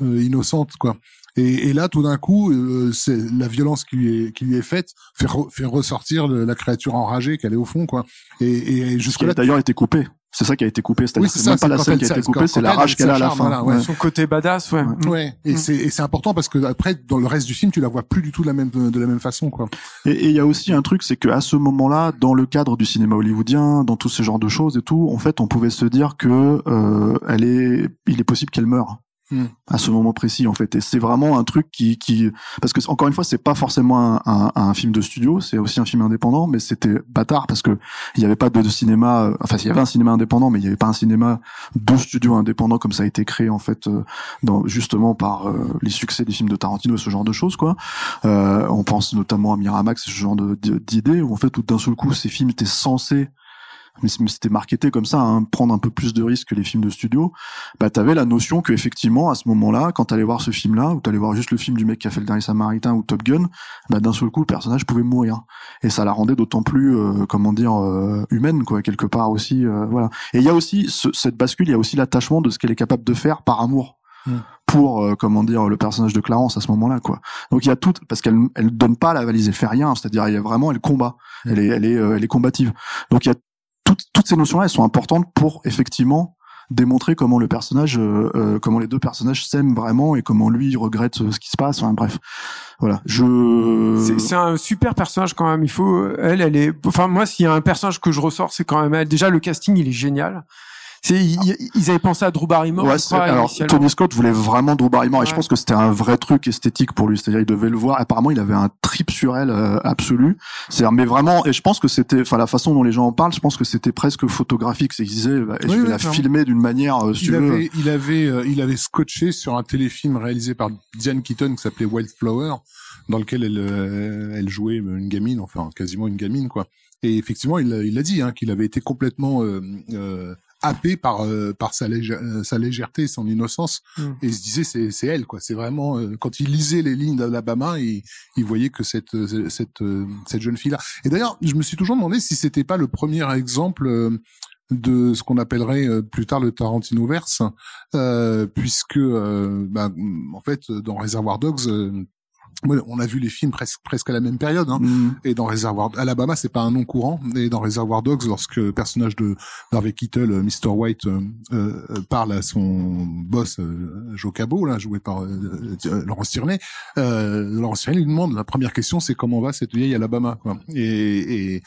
euh, innocente quoi et, et là tout d'un coup euh, c'est la violence qui lui est qui lui est faite fait, re- fait ressortir le- la créature enragée qu'elle est au fond quoi et, et jusque là d'ailleurs été coupé. C'est ça qui a été coupé. C'est-à-dire Oui, que c'est c'est ça, même pas c'est la scène qui a été coupée, c'est la rage elle qu'elle a à la fin. voilà, ouais. Ouais. Son côté badass, ouais. ouais et c'est et c'est important parce que après dans le reste du film tu la vois plus du tout de la même de la même façon quoi Et et il y a aussi un truc, c'est qu'à ce moment-là, dans le cadre du cinéma hollywoodien, dans tous ces genres de choses et tout, en fait, on pouvait se dire que euh, elle est, il est possible qu'elle meure. Hmm. à ce moment précis en fait et c'est vraiment un truc qui qui parce que encore une fois c'est pas forcément un, un, un film de studio c'est aussi un film indépendant mais c'était bâtard parce que il y avait pas de, cinéma euh, enfin il y avait un cinéma indépendant mais il y avait pas un cinéma de studio indépendant comme ça a été créé en fait euh, dans justement par euh, les succès des films de Tarantino et ce genre de choses quoi euh, on pense notamment à Miramax, ce genre de- d'idées où en fait, tout d'un seul coup, ces films étaient censés, mais c'était marketé comme ça, hein, prendre un peu plus de risques que les films de studio. Bah, t'avais la notion que effectivement, à ce moment-là, quand t'allais voir ce film-là, ou t'allais voir juste le film du mec qui a fait le dernier Samaritain ou Top Gun, bah, d'un seul coup, le personnage pouvait mourir. Et ça la rendait d'autant plus, euh, comment dire, euh, humaine, quoi, quelque part aussi, euh, voilà. Et il y a aussi ce- cette bascule, il y a aussi l'attachement de ce qu'elle est capable de faire par amour. Mm. pour euh, comment dire le personnage de Clarence à ce moment-là quoi donc il y a tout parce qu'elle elle donne pas la valise, elle fait rien, c'est-à-dire il y a vraiment elle combat, Mm. elle est elle est euh, elle est combative. Donc il y a toutes toutes ces notions-là, elles sont importantes pour effectivement démontrer comment le personnage, euh, euh, comment les deux personnages s'aiment vraiment et comment lui regrette euh, ce qui se passe. Enfin bref, voilà. Je C'est- C'est un super personnage quand même. Il faut, elle, elle est. Enfin, moi, s'il y a un personnage que je ressors, c'est quand même elle. Déjà, le casting, il est génial. C'est, ils, ils avaient pensé à Drew Barrymore. Ouais, je c'est- crois, alors. Tony Scott voulait vraiment Drew Barrymore et je pense que c'était un vrai truc esthétique pour lui, c'est-à-dire il devait le voir. Apparemment, il avait un trip sur elle euh, absolu. C'est mais vraiment et je pense que c'était, enfin la façon dont les gens en parlent, je pense que c'était presque photographique. C'est qu'ils disaient, bah, je Oui, vais oui, la clairement. filmer d'une manière, euh, si il avait, il avait, euh, il avait scotché sur un téléfilm réalisé par Diane Keaton qui s'appelait Wildflower, dans lequel elle, euh, elle jouait une gamine, enfin quasiment une gamine quoi. Et effectivement, il, il a dit hein, qu'il avait été complètement euh, euh, happé par euh, par sa, euh, sa légèreté, et son innocence, Mm. et il se disait c'est c'est elle quoi. C'est vraiment euh, quand il lisait les lignes d'Alabama, il, il voyait que cette euh, cette euh, cette jeune fille là. Et d'ailleurs, je me suis toujours demandé si c'était pas le premier exemple. de ce qu'on appellerait plus tard le Tarantino verse, puisque bah, en fait dans Reservoir Dogs, on a vu les films presque presque à la même période. Hein, Mm. et dans Reservoir Alabama, c'est pas un nom courant. Et dans Reservoir Dogs, lorsque le personnage de Harvey Keitel, euh, Mr. White, euh, euh, parle à son boss euh, Joe Cabot, là, joué par Laurence Tierney, euh, Laurence Tierney lui demande la première question, c'est comment va cette vieille Alabama, quoi. Et, et,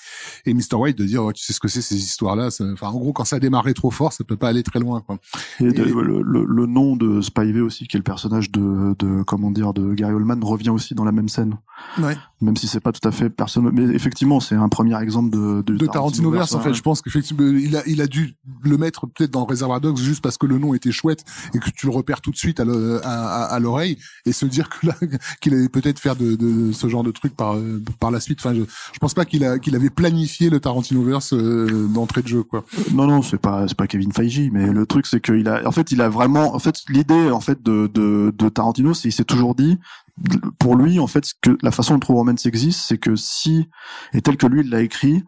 et Mr. White de dire, oh, tu sais ce que c'est ces histoires-là. ça- Enfin, en gros, quand ça a démarré trop fort, ça peut pas aller très loin, quoi. Et- le, le, le nom de Spivey aussi, qui est le personnage de, de comment dire de Gary Oldman, revient aussi dans la même scène, Ouais. même si c'est pas tout à fait personnel. Mais effectivement, c'est un premier exemple de de, de Tarantino verse en fait je pense qu'effectivement il a il a dû le mettre peut-être dans Reservoir Dogs juste parce que le nom était chouette et que tu le repères tout de suite à le- à, à- à l'oreille et se dire que là qu'il allait peut-être faire de, de ce genre de truc par par la suite enfin je, je pense pas qu'il a qu'il avait planifié le Tarantino verse euh, d'entrée de jeu quoi Non, non, c'est pas, c'est pas Kevin Feige, mais le truc, c'est qu'il a, en fait, il a vraiment, en fait, l'idée, en fait, de, de, de Tarantino, c'est, il s'est toujours dit, pour lui, en fait, que la façon dont True Romance existe, c'est que si, et tel que lui, il l'a écrit,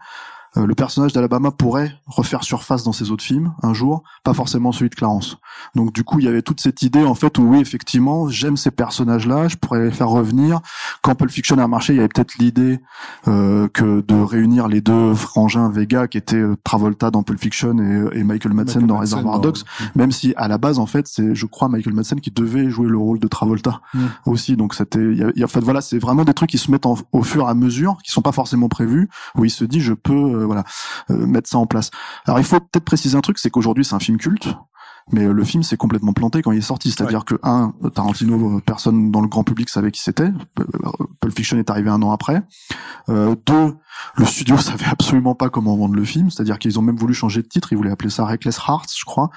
euh, le personnage d'Alabama pourrait refaire surface dans ses autres films un jour, pas forcément celui de Clarence. Donc du coup, il y avait toute cette idée en fait où oui, effectivement, j'aime ces personnages-là, je pourrais les faire revenir. Quand Pulp Fiction a marché, il y avait peut-être l'idée euh, que de réunir les deux frangins Vega qui étaient euh, Travolta dans Pulp Fiction et, et Michael Madsen Michael dans Reservoir Dogs, même si à la base en fait c'est je crois Michael Madsen qui devait jouer le rôle de Travolta Mm. aussi donc c'était y a- y a- en fait voilà c'est vraiment des trucs qui se mettent en- au fur et à mesure qui sont pas forcément prévus où il se dit je peux euh, voilà euh, mettre ça en place alors il faut peut-être préciser un truc c'est qu'aujourd'hui c'est un film culte Mais euh, le film s'est complètement planté quand il est sorti. C'est-à-dire que un, Tarantino, euh, personne dans le grand public savait qui c'était. Pulp Fiction est arrivé un an après. Euh, deux, le studio savait absolument pas comment vendre le film. C'est-à-dire qu'ils ont même voulu changer de titre. Ils voulaient appeler ça Reckless Hearts, je crois.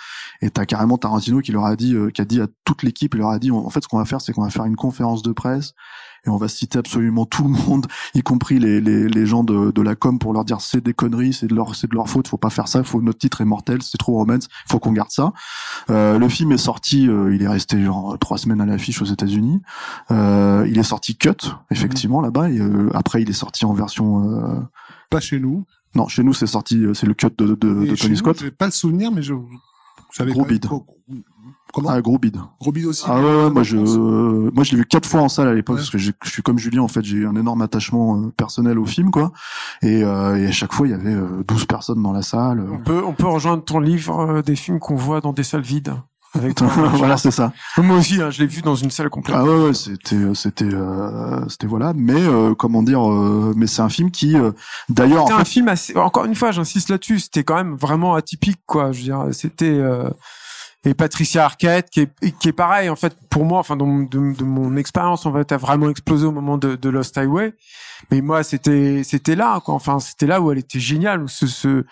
Et t'as carrément Tarantino qui leur a dit, qui a dit à toute l'équipe, il leur a dit, en fait, ce qu'on va faire, c'est qu'on va faire une conférence de presse et on va citer absolument tout le monde, y compris les, les, les gens de, de, la com pour leur dire c'est des conneries, c'est de leur c'est de leur faute, faut pas faire ça, faut notre titre est mortel, c'est trop romance, faut qu'on garde ça. Euh, le film est sorti, euh, il est resté genre trois semaines à l'affiche aux États-Unis. Euh, il est sorti cut effectivement Mhm. là-bas et après il est sorti en version Pas chez nous. non chez nous c'est sorti c'est le cut de, de, Tony nous, Scott. J'ai pas le souvenir, mais je. Gros bide. Comment Ah gros bide. Gros bide aussi. Ah ouais, ouais, moi je euh, moi je l'ai vu quatre fois en salle à l'époque Ouais. parce que je suis comme Julien en fait j'ai eu un énorme attachement euh, personnel au film quoi et, euh, et à chaque fois il y avait euh, 12 personnes dans la salle euh. On peut, on peut rejoindre ton livre euh, des films qu'on voit dans des salles vides. Avec toi. voilà c'est ça Moi aussi, hein, je l'ai vu dans une salle complète. ah ouais, ouais c'était euh, c'était euh, c'était voilà mais euh, comment dire euh, mais c'est un film qui euh, d'ailleurs en C'était un film assez. Encore une fois, j'insiste là-dessus. C'était quand même vraiment atypique, quoi. Je veux dire, c'était euh, et Patricia Arquette qui est qui est pareil en fait pour moi. Enfin, de mon expérience, en fait, a vraiment explosé au moment de, de Lost Highway. Mais moi, c'était c'était là, quoi. Enfin, c'était là où elle était géniale. Où ce, ce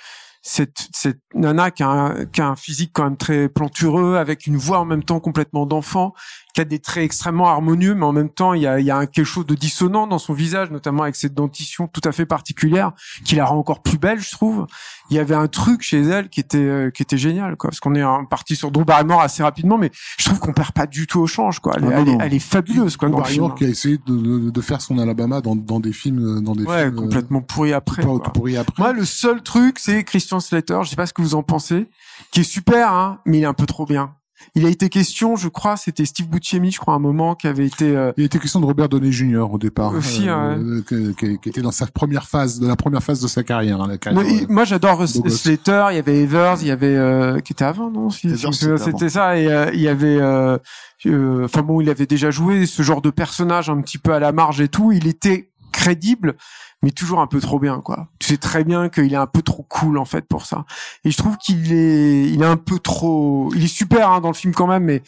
cette cette nana qui a, un, qui a un physique quand même très plantureux, avec une voix en même temps complètement d'enfant, qui a des traits extrêmement harmonieux, mais en même temps, il y a, il y a un, quelque chose de dissonant dans son visage, notamment avec cette dentition tout à fait particulière, qui la rend encore plus belle, je trouve. Il y avait un truc chez elle qui était euh, qui était génial, quoi. Parce qu'on est parti sur Drew Barrymore assez rapidement, mais je trouve qu'on perd pas du tout au change, quoi. Elle, est- Ah, non, est, elle est fabuleuse, quoi, film. Barrymore qui a essayé de, de, de faire son Alabama dans, dans des films, dans des Ouais, films. euh, complètement pourri après. tout quoi. tout pourri après. Moi, le seul truc, c'est Christian Slater. Je sais pas ce que vous en pensez, qui est super, hein, mais il est un peu trop bien. Il a été question, je crois, c'était Steve Buscemi, je crois, à un moment, qui avait été. euh, Il était question de Robert Downey Jr. au départ, Aussi, euh, que- que- qui était dans sa première phase, de la première phase de sa carrière, hein, la carrière. Non, il- moi, j'adore. Slater. Il y avait Evers, il y avait euh, qui était avant, non c'était C'était ça. Et euh, il y avait. euh, euh, Enfin bon, il avait déjà joué ce genre de personnage un petit peu à la marge et tout. Il était crédible, mais toujours un peu trop bien, quoi. Tu sais très bien qu'il est un peu trop cool en fait pour ça. Et je trouve qu'il est, il est un peu trop. Il est super hein, dans le film quand même, mais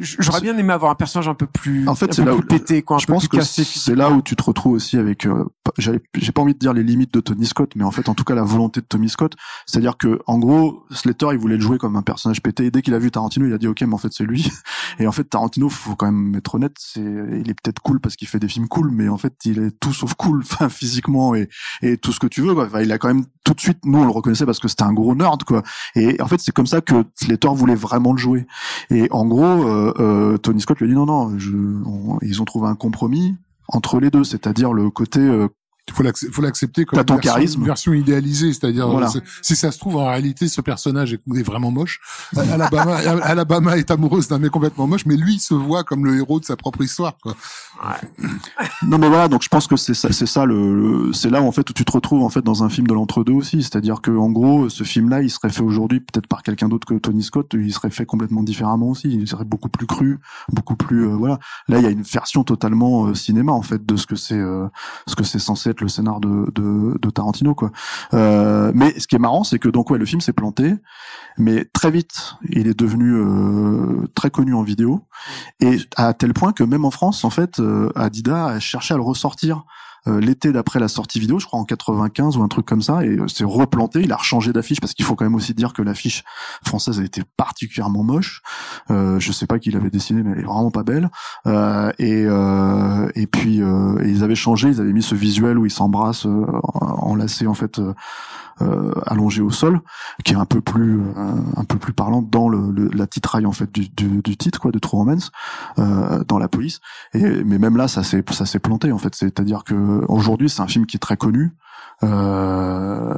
j'aurais bien aimé avoir un personnage un peu plus, En fait, un c'est peu là plus où- pété, quoi, un je peu pense plus que cassé c'est là où tu te retrouves aussi avec euh, j'ai pas envie de dire les limites de Tony Scott mais en fait en tout cas la volonté de Tony Scott c'est-à-dire que en gros Slater il voulait le jouer comme un personnage pété et dès qu'il a vu Tarantino il a dit ok mais en fait c'est lui et en fait Tarantino faut quand même être honnête c'est il est peut-être cool parce qu'il fait des films cool mais en fait il est tout sauf cool enfin physiquement et et tout ce que tu veux il a quand même tout de suite nous on le reconnaissait parce que c'était un gros nerd quoi. Et en fait c'est comme ça que Slater voulait vraiment le jouer. Et en gros euh, euh, Tony Scott lui a dit non non je, ils ont trouvé un compromis entre les deux, c'est-à-dire le côté euh, faut l'acc- faut l'accepter comme ton une version, charisme. une version idéalisée, c'est-à-dire Voilà. si ça se trouve en réalité ce personnage est, vraiment moche. Alabama, Alabama est amoureuse d'un mec complètement moche, mais lui il se voit comme le héros de sa propre histoire. Quoi. non mais voilà donc je pense que c'est ça c'est ça le, le- c'est là en fait où tu te retrouves en fait dans un film de l'entre-deux aussi c'est-à-dire que en gros ce film là il serait fait aujourd'hui peut-être par quelqu'un d'autre que Tony Scott il serait fait complètement différemment aussi il serait beaucoup plus cru beaucoup plus euh, voilà là il y a une version totalement euh, cinéma en fait de ce que c'est euh, ce que c'est censé être le scénar de, de, Tarantino euh, mais ce qui est marrant c'est que donc ouais le film s'est planté mais très vite il est devenu euh, très connu en vidéo et à tel point que même en France en fait euh, Adidas a cherché à le ressortir l'été d'après la sortie vidéo, je crois en 95 ou un truc comme ça, et euh, c'est replanté. Il a rechangé d'affiche parce qu'il faut quand même aussi dire que l'affiche française a été particulièrement moche. Euh, je sais pas qui l'avait dessinée, mais elle est vraiment pas belle. Euh, et euh, et puis euh, et ils avaient changé, ils avaient mis ce visuel où ils s'embrassent euh, enlacés en fait. Euh, euh, allongé au sol, qui est un peu plus euh, un peu plus parlant dans le, le- la titraille en fait du, du, du titre quoi de True Romance euh, dans la police. Et mais même là ça s'est ça s'est planté en fait. C'est-à-dire que aujourd'hui c'est un film qui est très connu. Euh,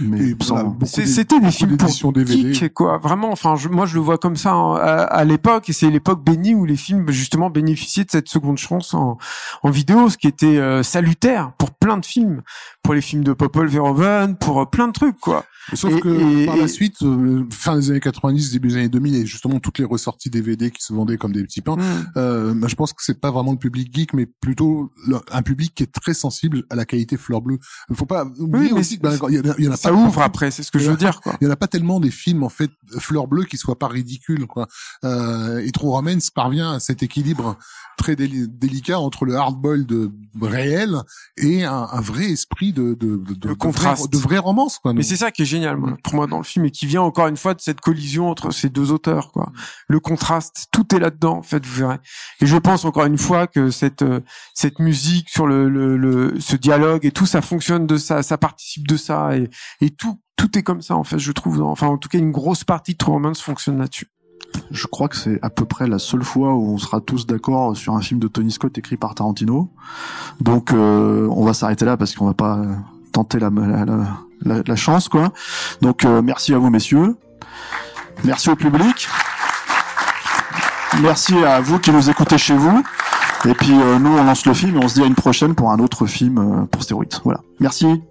mais sans- C'était des films pour DVD. geeks, quoi. Vraiment, enfin, je- moi, je le vois comme ça hein, à, à l'époque, et c'est l'époque bénie où les films justement bénéficiaient de cette seconde chance en, en vidéo, ce qui était euh, salutaire pour plein de films, pour les films de Popol Verhoeven, pour euh, plein de trucs, quoi. Sauf Et- que et- par et- la suite, euh, fin des années 90, début des années 2000, et justement toutes les ressorties DVD qui se vendaient comme des petits pains, euh, bah, je pense que c'est pas vraiment le public geek, mais plutôt le- un public qui est très sensible à la qualité fleur bleue. Faut pas oublier mais aussi qu'il y, en a- il y en a C'est ça ouvre après, c'est ce que je veux dire. Quoi. Il y en a pas tellement des films en fait fleur bleue qui soient pas ridicules quoi. Euh, et True Romance parvient à cet équilibre très délicat entre le hardball de réel et un, un vrai esprit de de de, de, contraste. de, vraie romance quoi. Mais c'est ça qui est génial moi, pour moi dans le film et qui vient encore une fois de cette collision entre ces deux auteurs quoi. Le contraste, tout est là-dedans en fait, vous verrez. Et je pense encore une fois que cette euh, cette musique sur le, le, le ce dialogue et tout ça fonctionne de ça, participe de ça et tout est comme ça en fait, je trouve. Enfin en tout cas une grosse partie de True Romance fonctionne là-dessus je crois que c'est à peu près la seule fois où on sera tous d'accord sur un film de Tony Scott écrit par Tarantino. Donc euh, on va s'arrêter là parce qu'on va pas tenter la, chance quoi. Donc euh, merci à vous messieurs. Merci au public. Merci à vous qui nous écoutez chez vous. Et puis euh, nous, on lance le film et on se dit à une prochaine pour un autre film euh, pour Stéroïdes. Voilà. Merci.